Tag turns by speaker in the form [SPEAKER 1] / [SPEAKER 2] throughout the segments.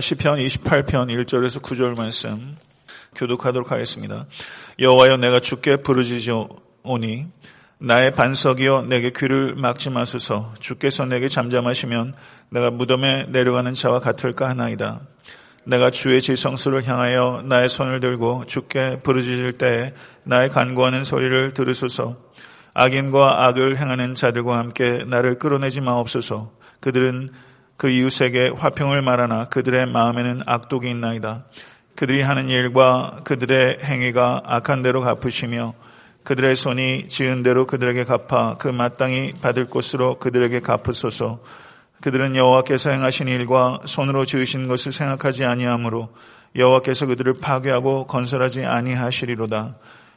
[SPEAKER 1] 시편 28편 1절에서 9절 말씀 교독하도록 하겠습니다. 여호와여 내가 주께 부르짖으오니 나의 반석이여 내게 귀를 막지 마소서 주께서 내게 잠잠하시면 내가 무덤에 내려가는 자와 같을까 하나이다. 내가 주의 지성소를 향하여 나의 손을 들고 주께 부르짖을 때에 나의 간구하는 소리를 들으소서 악인과 악을 행하는 자들과 함께 나를 끌어내지 마옵소서 그들은 그 이웃에게 화평을 말하나 그들의 마음에는 악독이 있나이다. 그들이 하는 일과 그들의 행위가 악한 대로 갚으시며 그들의 손이 지은 대로 그들에게 갚아 그 마땅히 받을 곳으로 그들에게 갚으소서. 그들은 여호와께서 행하신 일과 손으로 지으신 것을 생각하지 아니하므로 여호와께서 그들을 파괴하고 건설하지 아니하시리로다.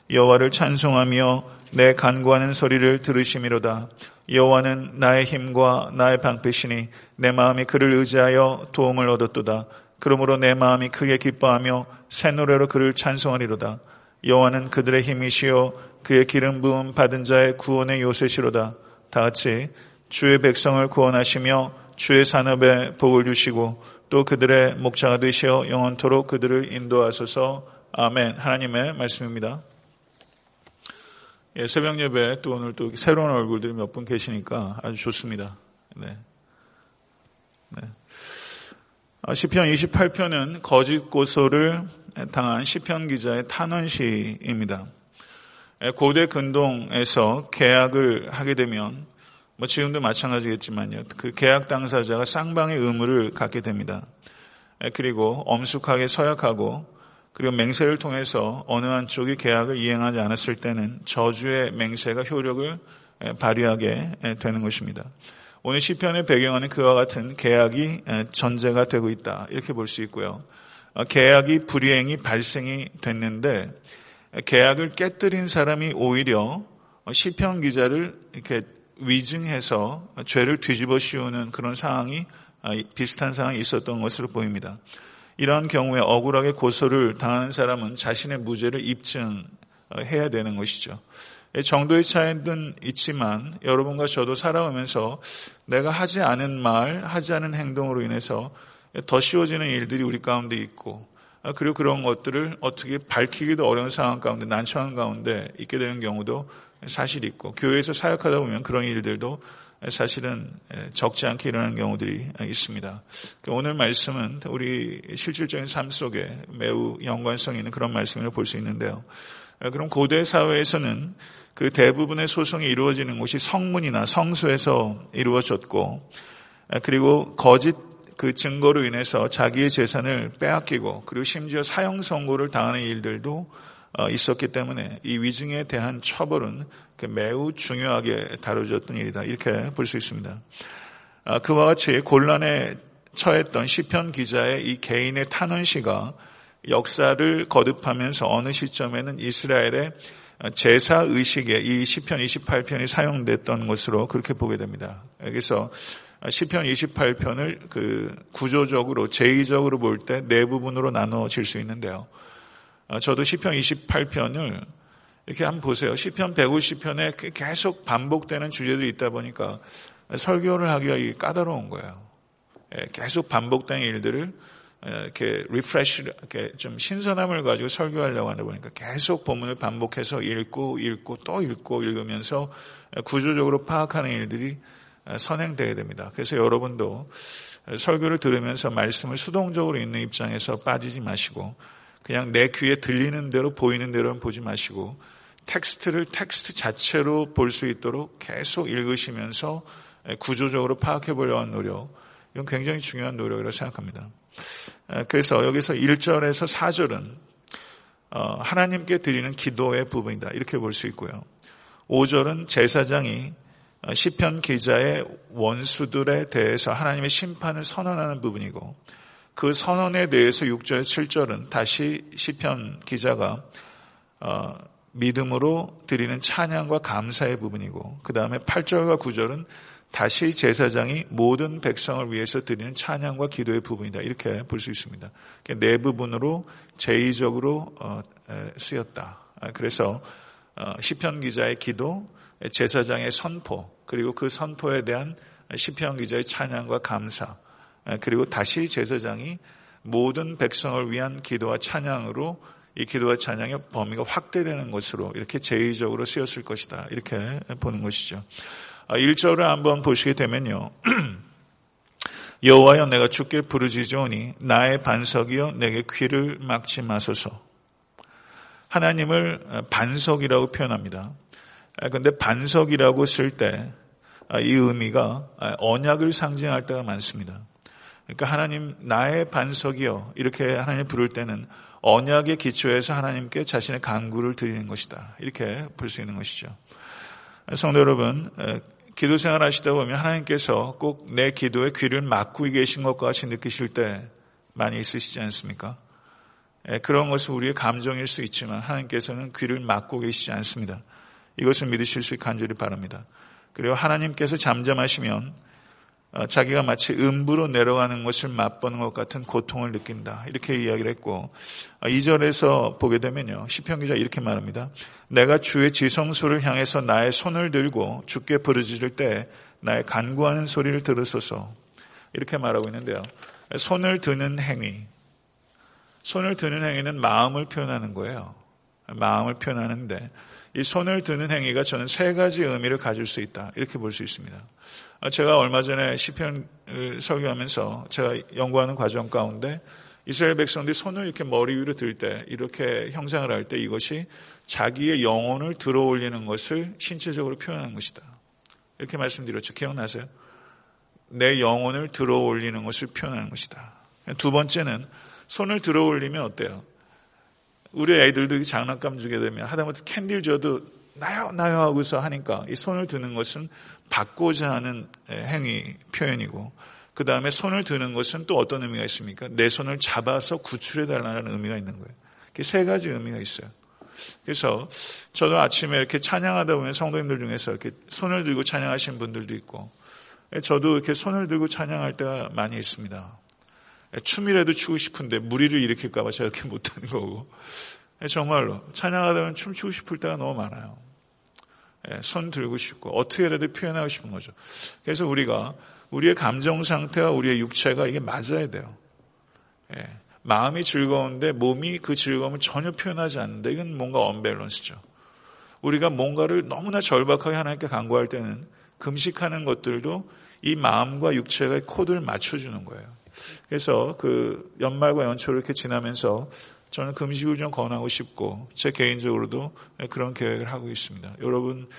[SPEAKER 1] 여호와를 찬송하며 내 간구하는 소리를 들으심이로다. 여호와는 나의 힘과 나의 방패시니 내 마음이 그를 의지하여 도움을 얻었도다. 그러므로 내 마음이 크게 기뻐하며 새 노래로 그를 찬송하리로다. 여호와는 그들의 힘이시요 그의 기름 부음 받은 자의 구원의 요새시로다. 다 같이 주의 백성을 구원하시며 주의 산업에 복을 주시고 또 그들의 목자가 되시어 영원토록 그들을 인도하소서. 아멘. 하나님의 말씀입니다. 예, 새벽 예배 또 오늘 또 새로운 얼굴들이 몇 분 계시니까 아주 좋습니다. 네. 네. 아, 시편 28편은 거짓 고소를 당한 시편 기자의 탄원시입니다. 예, 고대 근동에서 계약을 하게 되면 뭐 지금도 마찬가지겠지만요. 그 계약 당사자가 쌍방의 의무를 갖게 됩니다. 예, 그리고 엄숙하게 서약하고 그리고 맹세를 통해서 어느 한쪽이 계약을 이행하지 않았을 때는 저주의 맹세가 효력을 예, 발휘하게 되는 것입니다. 오늘 시편의 배경은 그와 같은 계약이 전제가 되고 있다 이렇게 볼 수 있고요. 어, 계약이 불이행이 발생이 됐는데 계약을 깨뜨린 사람이 오히려 시편 기자를 이렇게 위증해서 죄를 뒤집어 씌우는 그런 상황이 아, 비슷한 상황이 있었던 것으로 보입니다. 이러한 경우에 억울하게 고소를 당하는 사람은 자신의 무죄를 입증해야 되는 것이죠. 정도의 차이는 있지만 여러분과 저도 살아오면서 내가 하지 않은 말, 하지 않은 행동으로 인해서 더 쉬워지는 일들이 우리 가운데 있고 아, 그리고 그런 것들을 어떻게 밝히기도 어려운 상황 가운데 난처한 가운데 있게 되는 경우도 사실 있고 교회에서 사역하다 보면 그런 일들도 사실은 적지 않게 일어나는 경우들이 있습니다. 그러니까 오늘 말씀은 우리 실질적인 삶 속에 매우 연관성 있는 그런 말씀을 볼 수 있는데요. 아, 그럼 고대 사회에서는 그 대부분의 소송이 이루어지는 곳이 성문이나 성소에서 이루어졌고 아, 그리고 거짓 그 증거로 인해서 자기의 재산을 빼앗기고 그리고 심지어 사형 선고를 당하는 일들도 어, 있었기 때문에 이 위증에 대한 처벌은 그 매우 중요하게 다뤄졌던 일이다 이렇게 볼 수 있습니다. 아, 그와 같이 곤란에 처했던 시편 기자의 이 개인의 탄원시가 역사를 거듭하면서 어느 시점에는 이스라엘의 제사 의식에 이 시편 28편이 사용됐던 것으로 그렇게 보게 됩니다. 여기서 시편 28편을 그 구조적으로 제의적으로 볼 때 네 부분으로 나눠질 수 있는데요. 아, 저도 시편 28편을 이렇게 한번 보세요. 시편 150편에 그 계속 반복되는 주제들이 있다 보니까 설교를 하기가 까다로운 거예요. 예, 계속 반복되는 일들을 이렇게 refresh, 이렇게 좀 신선함을 가지고 설교하려고 하다 보니까 계속 본문을 반복해서 읽고 읽고 또 읽고 읽으면서 구조적으로 파악하는 일들이 선행되어야 됩니다. 그래서 여러분도 설교를 들으면서 말씀을 수동적으로 읽는 입장에서 빠지지 마시고 그냥 내 귀에 들리는 대로 보이는 대로는 보지 마시고 텍스트를 텍스트 자체로 볼 수 있도록 계속 읽으시면서 구조적으로 파악해 보려고 하는 노력 이건 굉장히 중요한 노력이라고 생각합니다. 그래서 여기서 1절에서 4절은 어, 하나님께 드리는 기도의 부분이다 이렇게 볼 수 있고요. 5절은 제사장이 어, 시편 기자의 원수들에 대해서 하나님의 심판을 선언하는 부분이고 그 선언에 대해서 6절, 7절은 다시 시편 기자가 어, 믿음으로 드리는 찬양과 감사의 부분이고 그 다음에 8절과 9절은 다시 제사장이 모든 백성을 위해서 드리는 찬양과 기도의 부분이다 이렇게 볼 수 있습니다. 네 부분으로 제의적으로 어, 쓰였다. 아, 그래서 시편 기자의 기도, 제사장의 선포, 그리고 그 선포에 대한 시편 기자의 찬양과 감사, 그리고 다시 제사장이 모든 백성을 위한 기도와 찬양으로 이 기도와 찬양의 범위가 확대되는 것으로 이렇게 제의적으로 쓰였을 것이다. 이렇게 보는 것이죠. 1절을 아, 한번 보시게 되면요. 여호와여 내가 주께 부르짖으오니 나의 반석이여 내게 귀를 막지 마소서. 하나님을 반석이라고 표현합니다. 그런데 반석이라고 쓸 때 이 의미가 언약을 상징할 때가 많습니다. 그러니까 하나님 나의 반석이여 이렇게 하나님 부를 때는 언약의 기초에서 하나님께 자신의 간구를 드리는 것이다. 이렇게 볼 수 있는 것이죠. 성도 여러분, 기도 생활 하시다 보면 하나님께서 꼭 내 기도에 귀를 막고 계신 것과 같이 느끼실 때 많이 있으시지 않습니까? 그런 것은 우리의 감정일 수 있지만 하나님께서는 귀를 막고 계시지 않습니다. 이것을 믿으실 수 간절히 바랍니다. 그리고 하나님께서 잠잠하시면 어, 자기가 마치 음부로 내려가는 것을 맛보는 것 같은 고통을 느낀다. 이렇게 이야기를 했고 2절에서 어, 보게 되면요. 시편 기자 이렇게 말합니다. 내가 주의 지성소를 향해서 나의 손을 들고 주께 부르짖을 때 나의 간구하는 소리를 들으소서. 이렇게 말하고 있는데요. 손을 드는 행위. 손을 드는 행위는 마음을 표현하는 거예요. 마음을 표현하는데 이 손을 드는 행위가 저는 세 가지 의미를 가질 수 있다. 이렇게 볼 수 있습니다. 아, 제가 얼마 전에 시편을 설교하면서 제가 연구하는 과정 가운데 이스라엘 백성들이 손을 이렇게 머리 위로 들 때 이렇게 형상을 할 때 이것이 자기의 영혼을 들어 올리는 것을 신체적으로 표현하는 것이다. 이렇게 말씀드렸죠. 기억나세요? 내 영혼을 들어 올리는 것을 표현하는 것이다. 두 번째는 손을 들어 올리면 어때요? 우리 애들도 장난감 주게 되면 하다못해 캔딜 줘도 나요 나요 하고서 하니까 이 손을 드는 것은 받고자 하는 행위 표현이고 그 다음에 손을 드는 것은 또 어떤 의미가 있습니까? 내 손을 잡아서 구출해 달라는 의미가 있는 거예요. 이렇게 세 가지 의미가 있어요. 그래서 저도 아침에 이렇게 찬양하다 보면 성도님들 중에서 이렇게 손을 들고 찬양하시는 분들도 있고 저도 이렇게 손을 들고 찬양할 때가 많이 있습니다. 춤이라도 추고 싶은데 무리를 일으킬까봐 이렇게 못하는 거고 정말로 찬양하다 보면 춤추고 싶을 때가 너무 많아요. 예, 손 들고 싶고 어떻게라도 표현하고 싶은 거죠. 그래서 우리가 우리의 감정 상태와 우리의 육체가 이게 맞아야 돼요. 예, 마음이 즐거운데 몸이 그 즐거움을 전혀 표현하지 않는데 이건 뭔가 언밸런스죠. 우리가 뭔가를 너무나 절박하게 하나님께 간구할 때는 금식하는 것들도 이 마음과 육체가 코드를 맞춰주는 거예요. 그래서 그 연말과 연초를 이렇게 지나면서 저는 금식을 좀 권하고 싶고 제 개인적으로도 그런 계획을 하고 있습니다. 여러분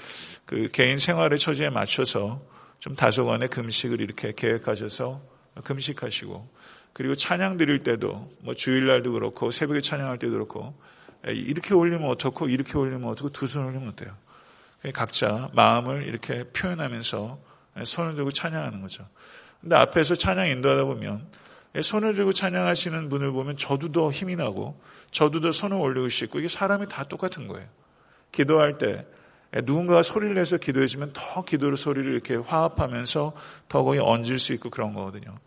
[SPEAKER 1] 그 개인 생활의 처지에 맞춰서 좀 다소간의 금식을 이렇게 계획하셔서 금식하시고 그리고 찬양 드릴 때도 뭐 주일날도 그렇고 새벽에 찬양할 때도 그렇고 이렇게 올리면 어떻고 이렇게 올리면 어떻고 두 손 올리면 어때요? 각자 마음을 이렇게 표현하면서 손을 들고 찬양하는 거죠. 근데 앞에서 찬양 인도하다 보면 손을 들고 찬양하시는 분을 보면 저도 더 힘이 나고 저도 더 손을 올리고 싶고 이게 사람이 다 똑같은 거예요. 기도할 때 누군가가 소리를 내서 기도해주면 더 기도를 소리를 이렇게 화합하면서 더 거기 얹을 수 있고 그런 거거든요.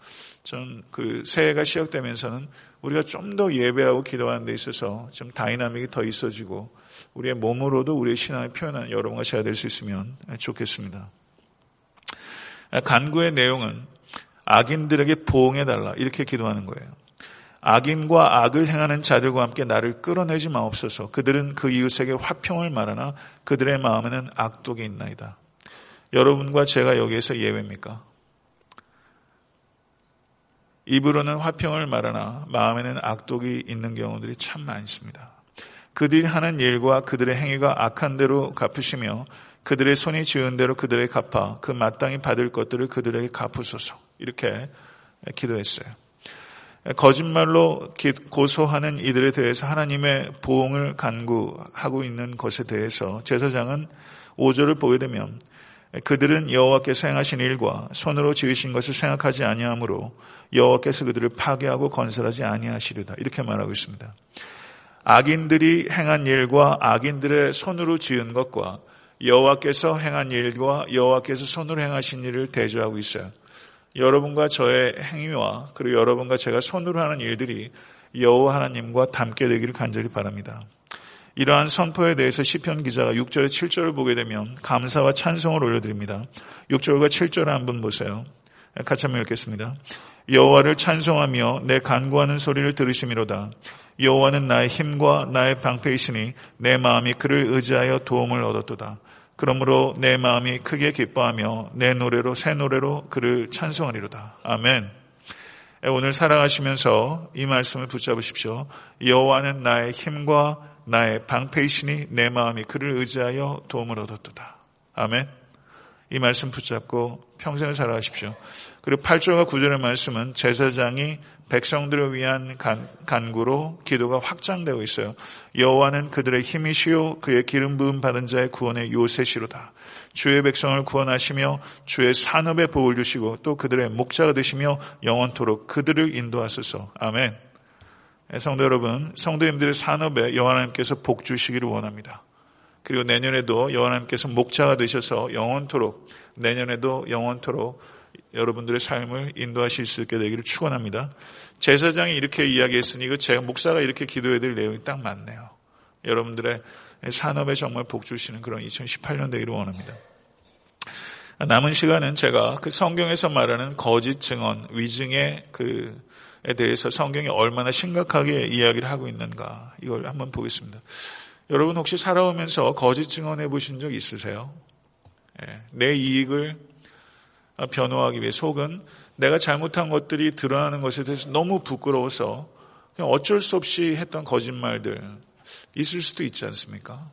[SPEAKER 1] 전 그 새해가 시작되면서는 우리가 좀 더 예배하고 기도하는 데 있어서 좀 dynamic이 더 있어지고 우리의 몸으로도 우리의 신앙을 표현하는 여러분과 제가 될 수 있으면 좋겠습니다. 간구의 내용은 악인들에게 보응해달라. 이렇게 기도하는 거예요. 악인과 악을 행하는 자들과 함께 나를 끌어내지 마옵소서. 그들은 그 이웃에게 화평을 말하나 그들의 마음에는 악독이 있나이다. 여러분과 제가 여기에서 예외입니까? 입으로는 화평을 말하나 마음에는 악독이 있는 경우들이 참 많습니다. 그들이 하는 일과 그들의 행위가 악한 대로 갚으시며 그들의 손이 지은 대로 그들에게 갚아 그 마땅히 받을 것들을 그들에게 갚으소서. 이렇게 기도했어요. 거짓말로 고소하는 이들에 대해서 하나님의 보응을 간구하고 있는 것에 대해서 제사장은 5절을 보게 되면 그들은 여호와께서 행하신 일과 손으로 지으신 것을 생각하지 아니하므로 여호와께서 그들을 파괴하고 건설하지 아니하시리다 이렇게 말하고 있습니다. 악인들이 행한 일과 악인들의 손으로 지은 것과 여호와께서 행한 일과 여호와께서 손으로 행하신 일을 대조하고 있어요. 여러분과 저의 행위와 그리고 여러분과 제가 손으로 하는 일들이 여호와 하나님과 닮게 되기를 간절히 바랍니다. 이러한 선포에 대해서 시편 기자가 6절에 7절을 보게 되면 감사와 찬송을 올려드립니다. 6절과 7절을 한번 보세요. 같이 한번 읽겠습니다. 여호와를 찬송하며 내 간구하는 소리를 들으심이로다. 여호와는 나의 힘과 나의 방패이시니 내 마음이 그를 의지하여 도움을 얻었도다. 그러므로 내 마음이 크게 기뻐하며 내 노래로 새 노래로 그를 찬송하리로다. 아멘. 오늘 살아가시면서 이 말씀을 붙잡으십시오. 여호와는 나의 힘과 나의 방패이시니 내 마음이 그를 의지하여 도움을 얻었도다. 아멘. 이 말씀 붙잡고 평생을 살아가십시오. 그리고 8절과 9절의 말씀은 제사장이 백성들을 위한 간, 간구로 기도가 확장되고 있어요. 여호와는 그들의 힘이시요 그의 기름 부음 받은 자의 구원의 요새시로다. 주의 백성을 구원하시며 주의 산업에 복을 주시고 또 그들의 목자가 되시며 영원토록 그들을 인도하소서. 아멘. 네, 성도 여러분, 성도님들의 산업에 여호와님께서 복 주시기를 원합니다. 그리고 내년에도 여호와님께서 목자가 되셔서 영원토록 내년에도 영원토록 여러분들의 삶을 인도하실 수 있게 되기를 축원합니다. 제사장이 이렇게 이야기했으니 그 제가 목사가 이렇게 기도해야 될 내용이 딱 맞네요. 여러분들의 산업에 정말 복 주시는 그런 2018년 되기를 원합니다. 남은 시간은 제가 그 성경에서 말하는 거짓 증언, 위증의 그에 대해서 성경이 얼마나 심각하게 이야기를 하고 있는가 이걸 한번 보겠습니다. 여러분 혹시 살아오면서 거짓 증언해 보신 적 있으세요? 예, 내 이익을 변호하기 위해 속은 내가 잘못한 것들이 드러나는 것에 대해서 너무 부끄러워서 그냥 어쩔 수 없이 했던 거짓말들 있을 수도 있지 않습니까?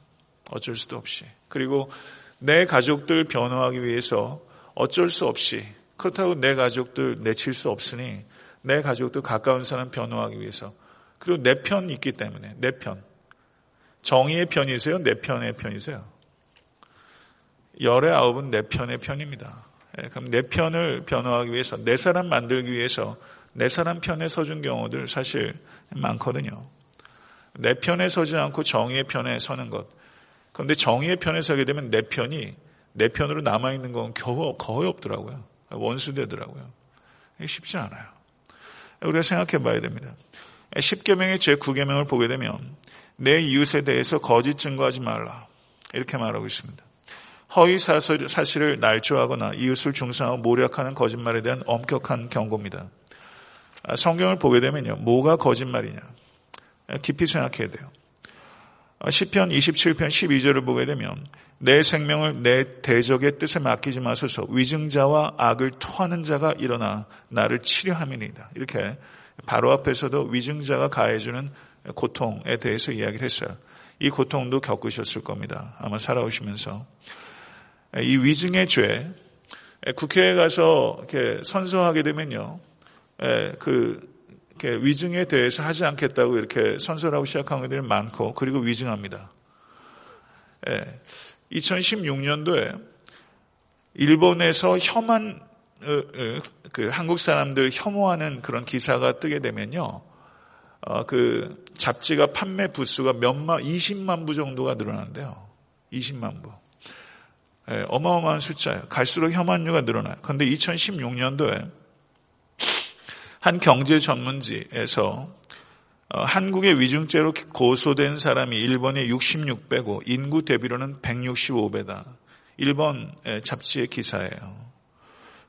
[SPEAKER 1] 어쩔 수도 없이. 그리고 내 가족들 변호하기 위해서 어쩔 수 없이 그렇다고 내 가족들 내칠 수 없으니 내 가족들 가까운 사람 변호하기 위해서 그리고 내 편 있기 때문에 내 편. 정의의 편이세요? 내 편의 편이세요? 열의 아홉은 내 편의 편입니다. 예, 그럼 내 편을 변호하기 위해서 내 사람 만들기 위해서 내 사람 편에 서준 경우들 사실 많거든요. 내 편에 서지 않고 정의의 편에 서는 것. 그런데 정의의 편에 서게 되면 내 편이 내 편으로 남아 있는 건 겨우 거의 없더라고요. 원수되더라고요. 쉽지 않아요. 우리가 생각해 봐야 됩니다. 10계명의 제9계명을 보게 되면 내 이웃에 대해서 거짓 증거하지 말라. 이렇게 말하고 있습니다. 허위 사실을 날조하거나 이웃을 중상하고 모략하는 거짓말에 대한 엄격한 경고입니다. 아, 성경을 보게 되면요. 뭐가 거짓말이냐. 깊이 생각해야 돼요. 아, 시편 27편 12절을 보게 되면 내 생명을 내 대적의 뜻에 맡기지 마소서 위증자와 악을 토하는 자가 일어나 나를 치료함이니다. 이렇게 바로 앞에서도 위증자가 가해주는 고통에 대해서 이야기를 했어요. 이 고통도 겪으셨을 겁니다. 아마 살아오시면서. 이 위증의 죄, 국회에 가서 이렇게 선서하게 되면요. 그 위증에 대해서 하지 않겠다고 이렇게 선서하고 시작한 것들이 많고 그리고 위증합니다. 2016년도에 일본에서 혐한 어, 어, 그 한국 사람들 혐오하는 그런 기사가 뜨게 되면요. 어, 그 잡지가 판매 부수가 몇만, 20만 부 정도가 늘어난대요. 20만 부. 예, 어마어마한 숫자예요. 갈수록 혐한류가 늘어나요. 그런데 2016년도에 한 경제 전문지에서 어, 한국의 위중죄로 고소된 사람이 일본의 66배고 인구 대비로는 165배다. 일본 잡지의 기사예요.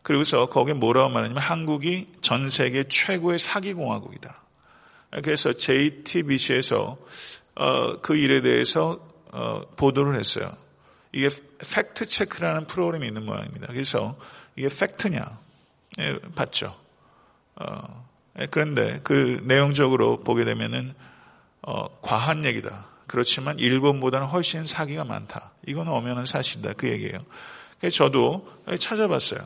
[SPEAKER 1] 그리고서 거기에 뭐라고 말하냐면 한국이 전 세계 최고의 사기공화국이다. 그래서 JTBC에서 어, 그 일에 대해서 어, 보도를 했어요. 이게 팩트 체크라는 프로그램이 있는 모양입니다. 그래서 이게 팩트냐 예, 봤죠. 어, 예, 그런데 그 내용적으로 보게 되면은 어, 과한 얘기다. 그렇지만 일본보다는 훨씬 사기가 많다. 이건 엄연한 사실이다. 그 얘기예요. 그래서 저도 찾아봤어요.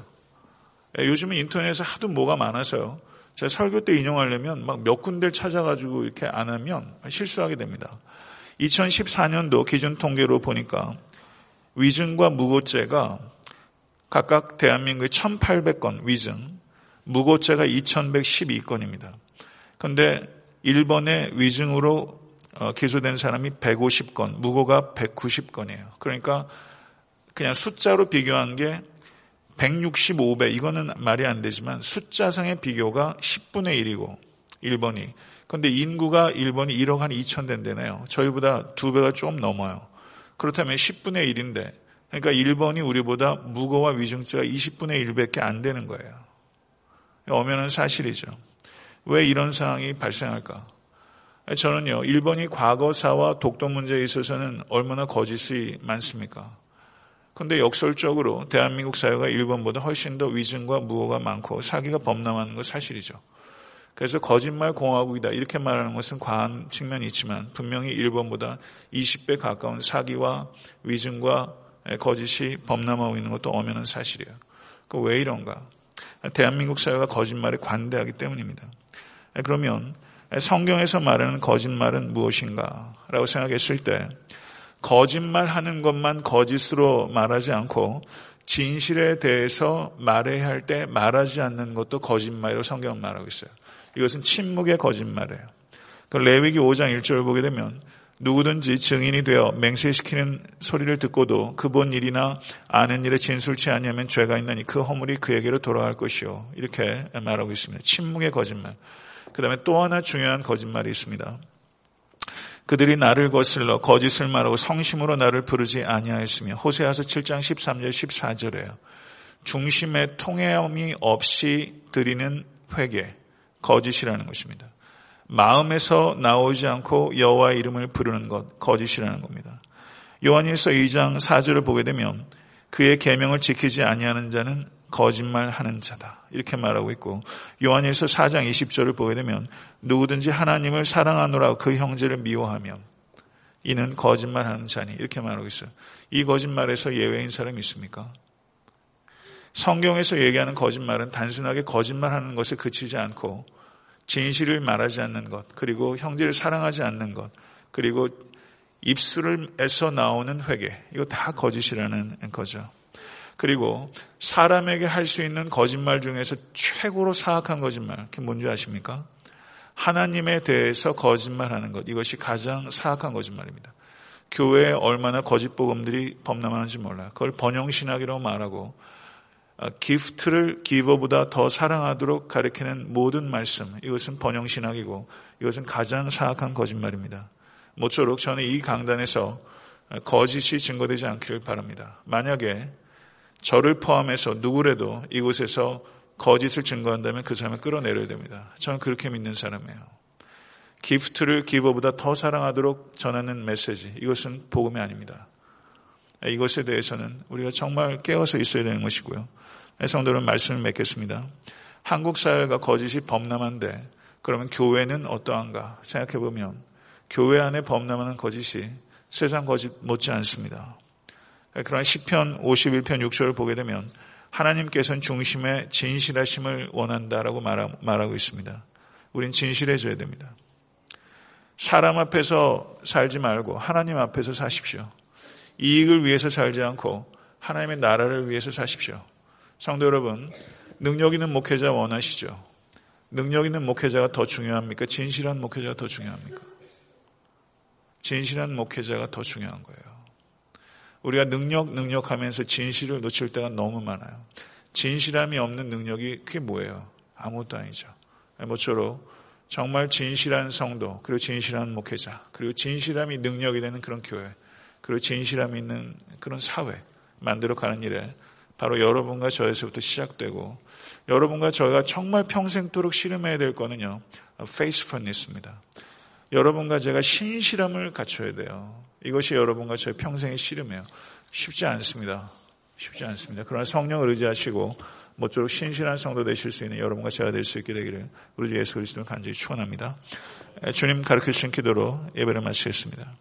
[SPEAKER 1] 예, 요즘은 인터넷에 하도 뭐가 많아서요. 제가 설교 때 인용하려면 막 몇 군데를 찾아가지고 이렇게 안 하면 실수하게 됩니다. 2014년도 기준 통계로 보니까 위증과 무고죄가 각각 대한민국에 1,800건 위증, 무고죄가 2,112건입니다. 그런데 일본의 위증으로 어, 기소된 사람이 150건, 무고가 190건이에요. 그러니까 그냥 숫자로 비교한 게 165배, 이거는 말이 안 되지만 숫자상의 비교가 10분의 1이고, 일본이. 근데 인구가 일본이 1억 한 2천 된대네요. 저희보다 두 배가 좀 넘어요. 그렇다면 10분의 1인데, 그러니까 일본이 우리보다 무고와 위중죄가 20분의 1밖에 안 되는 거예요. 엄연한 사실이죠. 왜 이런 상황이 발생할까? 저는요, 일본이 과거사와 독도 문제에 있어서는 얼마나 거짓이 많습니까? 근데 역설적으로 대한민국 사회가 일본보다 훨씬 더 위증과 무호가 많고 사기가 범람하는 건 사실이죠. 그래서 거짓말 공화국이다 이렇게 말하는 것은 과한 측면이 있지만 분명히 일본보다 20배 가까운 사기와 위증과 거짓이 범람하고 있는 것도 엄연한 사실이에요. 그 왜 이런가? 대한민국 사회가 거짓말에 관대하기 때문입니다. 그러면 성경에서 말하는 거짓말은 무엇인가? 라고 생각했을 때 거짓말 하는 것만 거짓으로 말하지 않고 진실에 대해서 말해야 할 때 말하지 않는 것도 거짓말이라고 성경은 말하고 있어요. 이것은 침묵의 거짓말이에요. 그 레위기 5장 1절을 보게 되면 누구든지 증인이 되어 맹세시키는 소리를 듣고도 그 본 일이나 아는 일에 진술치 아니하면 죄가 있나니 그 허물이 그에게로 돌아갈 것이요. 이렇게 말하고 있습니다. 침묵의 거짓말. 그 다음에 또 하나 중요한 거짓말이 있습니다. 그들이 나를 거슬러 거짓을 말하고 성심으로 나를 부르지 아니하였으며 호세아서 7장 13절 14절에요. 중심의 통해함이 없이 드리는 회개, 거짓이라는 것입니다. 마음에서 나오지 않고 여호와 이름을 부르는 것, 거짓이라는 겁니다. 요한일서 2장 4절을 보게 되면 그의 계명을 지키지 아니하는 자는 거짓말하는 자다. 이렇게 말하고 있고 요한일서 4장 20절을 보게 되면 누구든지 하나님을 사랑하노라 그 형제를 미워하면 이는 거짓말하는 자니 이렇게 말하고 있어요. 이 거짓말에서 예외인 사람이 있습니까? 성경에서 얘기하는 거짓말은 단순하게 거짓말하는 것에 그치지 않고 진실을 말하지 않는 것, 그리고 형제를 사랑하지 않는 것, 그리고 입술에서 나오는 회개, 이거 다 거짓이라는 거죠. 그리고 사람에게 할 수 있는 거짓말 중에서 최고로 사악한 거짓말, 그게 뭔지 아십니까? 하나님에 대해서 거짓말하는 것, 이것이 가장 사악한 거짓말입니다. 교회에 얼마나 거짓 복음들이 범람하는지 몰라요. 그걸 번영신학이라고 말하고 기프트를 기버보다 더 사랑하도록 가리키는 모든 말씀, 이것은 번영신학이고 이것은 가장 사악한 거짓말입니다. 모쪼록 저는 이 강단에서 거짓이 증거되지 않기를 바랍니다. 만약에 저를 포함해서 누구라도 이곳에서 거짓을 증거한다면 그 사람을 끌어내려야 됩니다. 저는 그렇게 믿는 사람이에요. 기프트를 기버보다 더 사랑하도록 전하는 메시지. 이것은 복음이 아닙니다. 이것에 대해서는 우리가 정말 깨어서 있어야 되는 것이고요. 성도는 말씀을 맺겠습니다. 한국 사회가 거짓이 범람한데 그러면 교회는 어떠한가 생각해 보면 교회 안에 범람하는 거짓이 세상 거짓 못지 않습니다. 그러나 시편 51편 6절을 보게 되면 하나님께서는 중심에 진실하심을 원한다라고 말하고 있습니다. 우린 진실해져야 됩니다. 사람 앞에서 살지 말고 하나님 앞에서 사십시오. 이익을 위해서 살지 않고 하나님의 나라를 위해서 사십시오. 성도 여러분, 능력 있는 목회자 원하시죠? 능력 있는 목회자가 더 중요합니까? 진실한 목회자가 더 중요합니까? 진실한 목회자가 더 중요한 거예요. 우리가 능력, 능력 하면서 진실을 놓칠 때가 너무 많아요. 진실함이 없는 능력이 그게 뭐예요? 아무것도 아니죠. 모쪼록 정말 진실한 성도, 그리고 진실한 목회자, 그리고 진실함이 능력이 되는 그런 교회, 그리고 진실함이 있는 그런 사회 만들어 가는 일에 바로 여러분과 저에서부터 시작되고 여러분과 저희가 정말 평생도록 씨름해야 될 거는요. faithfulness입니다. 여러분과 제가 신실함을 갖춰야 돼요. 이것이 여러분과 저의 평생의 씨름이에요. 쉽지 않습니다. 쉽지 않습니다. 그러나 성령을 의지하시고 모쪼록 신실한 성도 되실 수 있는 여러분과 제가 될 수 있게 되기를 우리 주 예수 그리스도를 간절히 축원합니다. 주님 가르쳐 주신 기도로 예배를 마치겠습니다.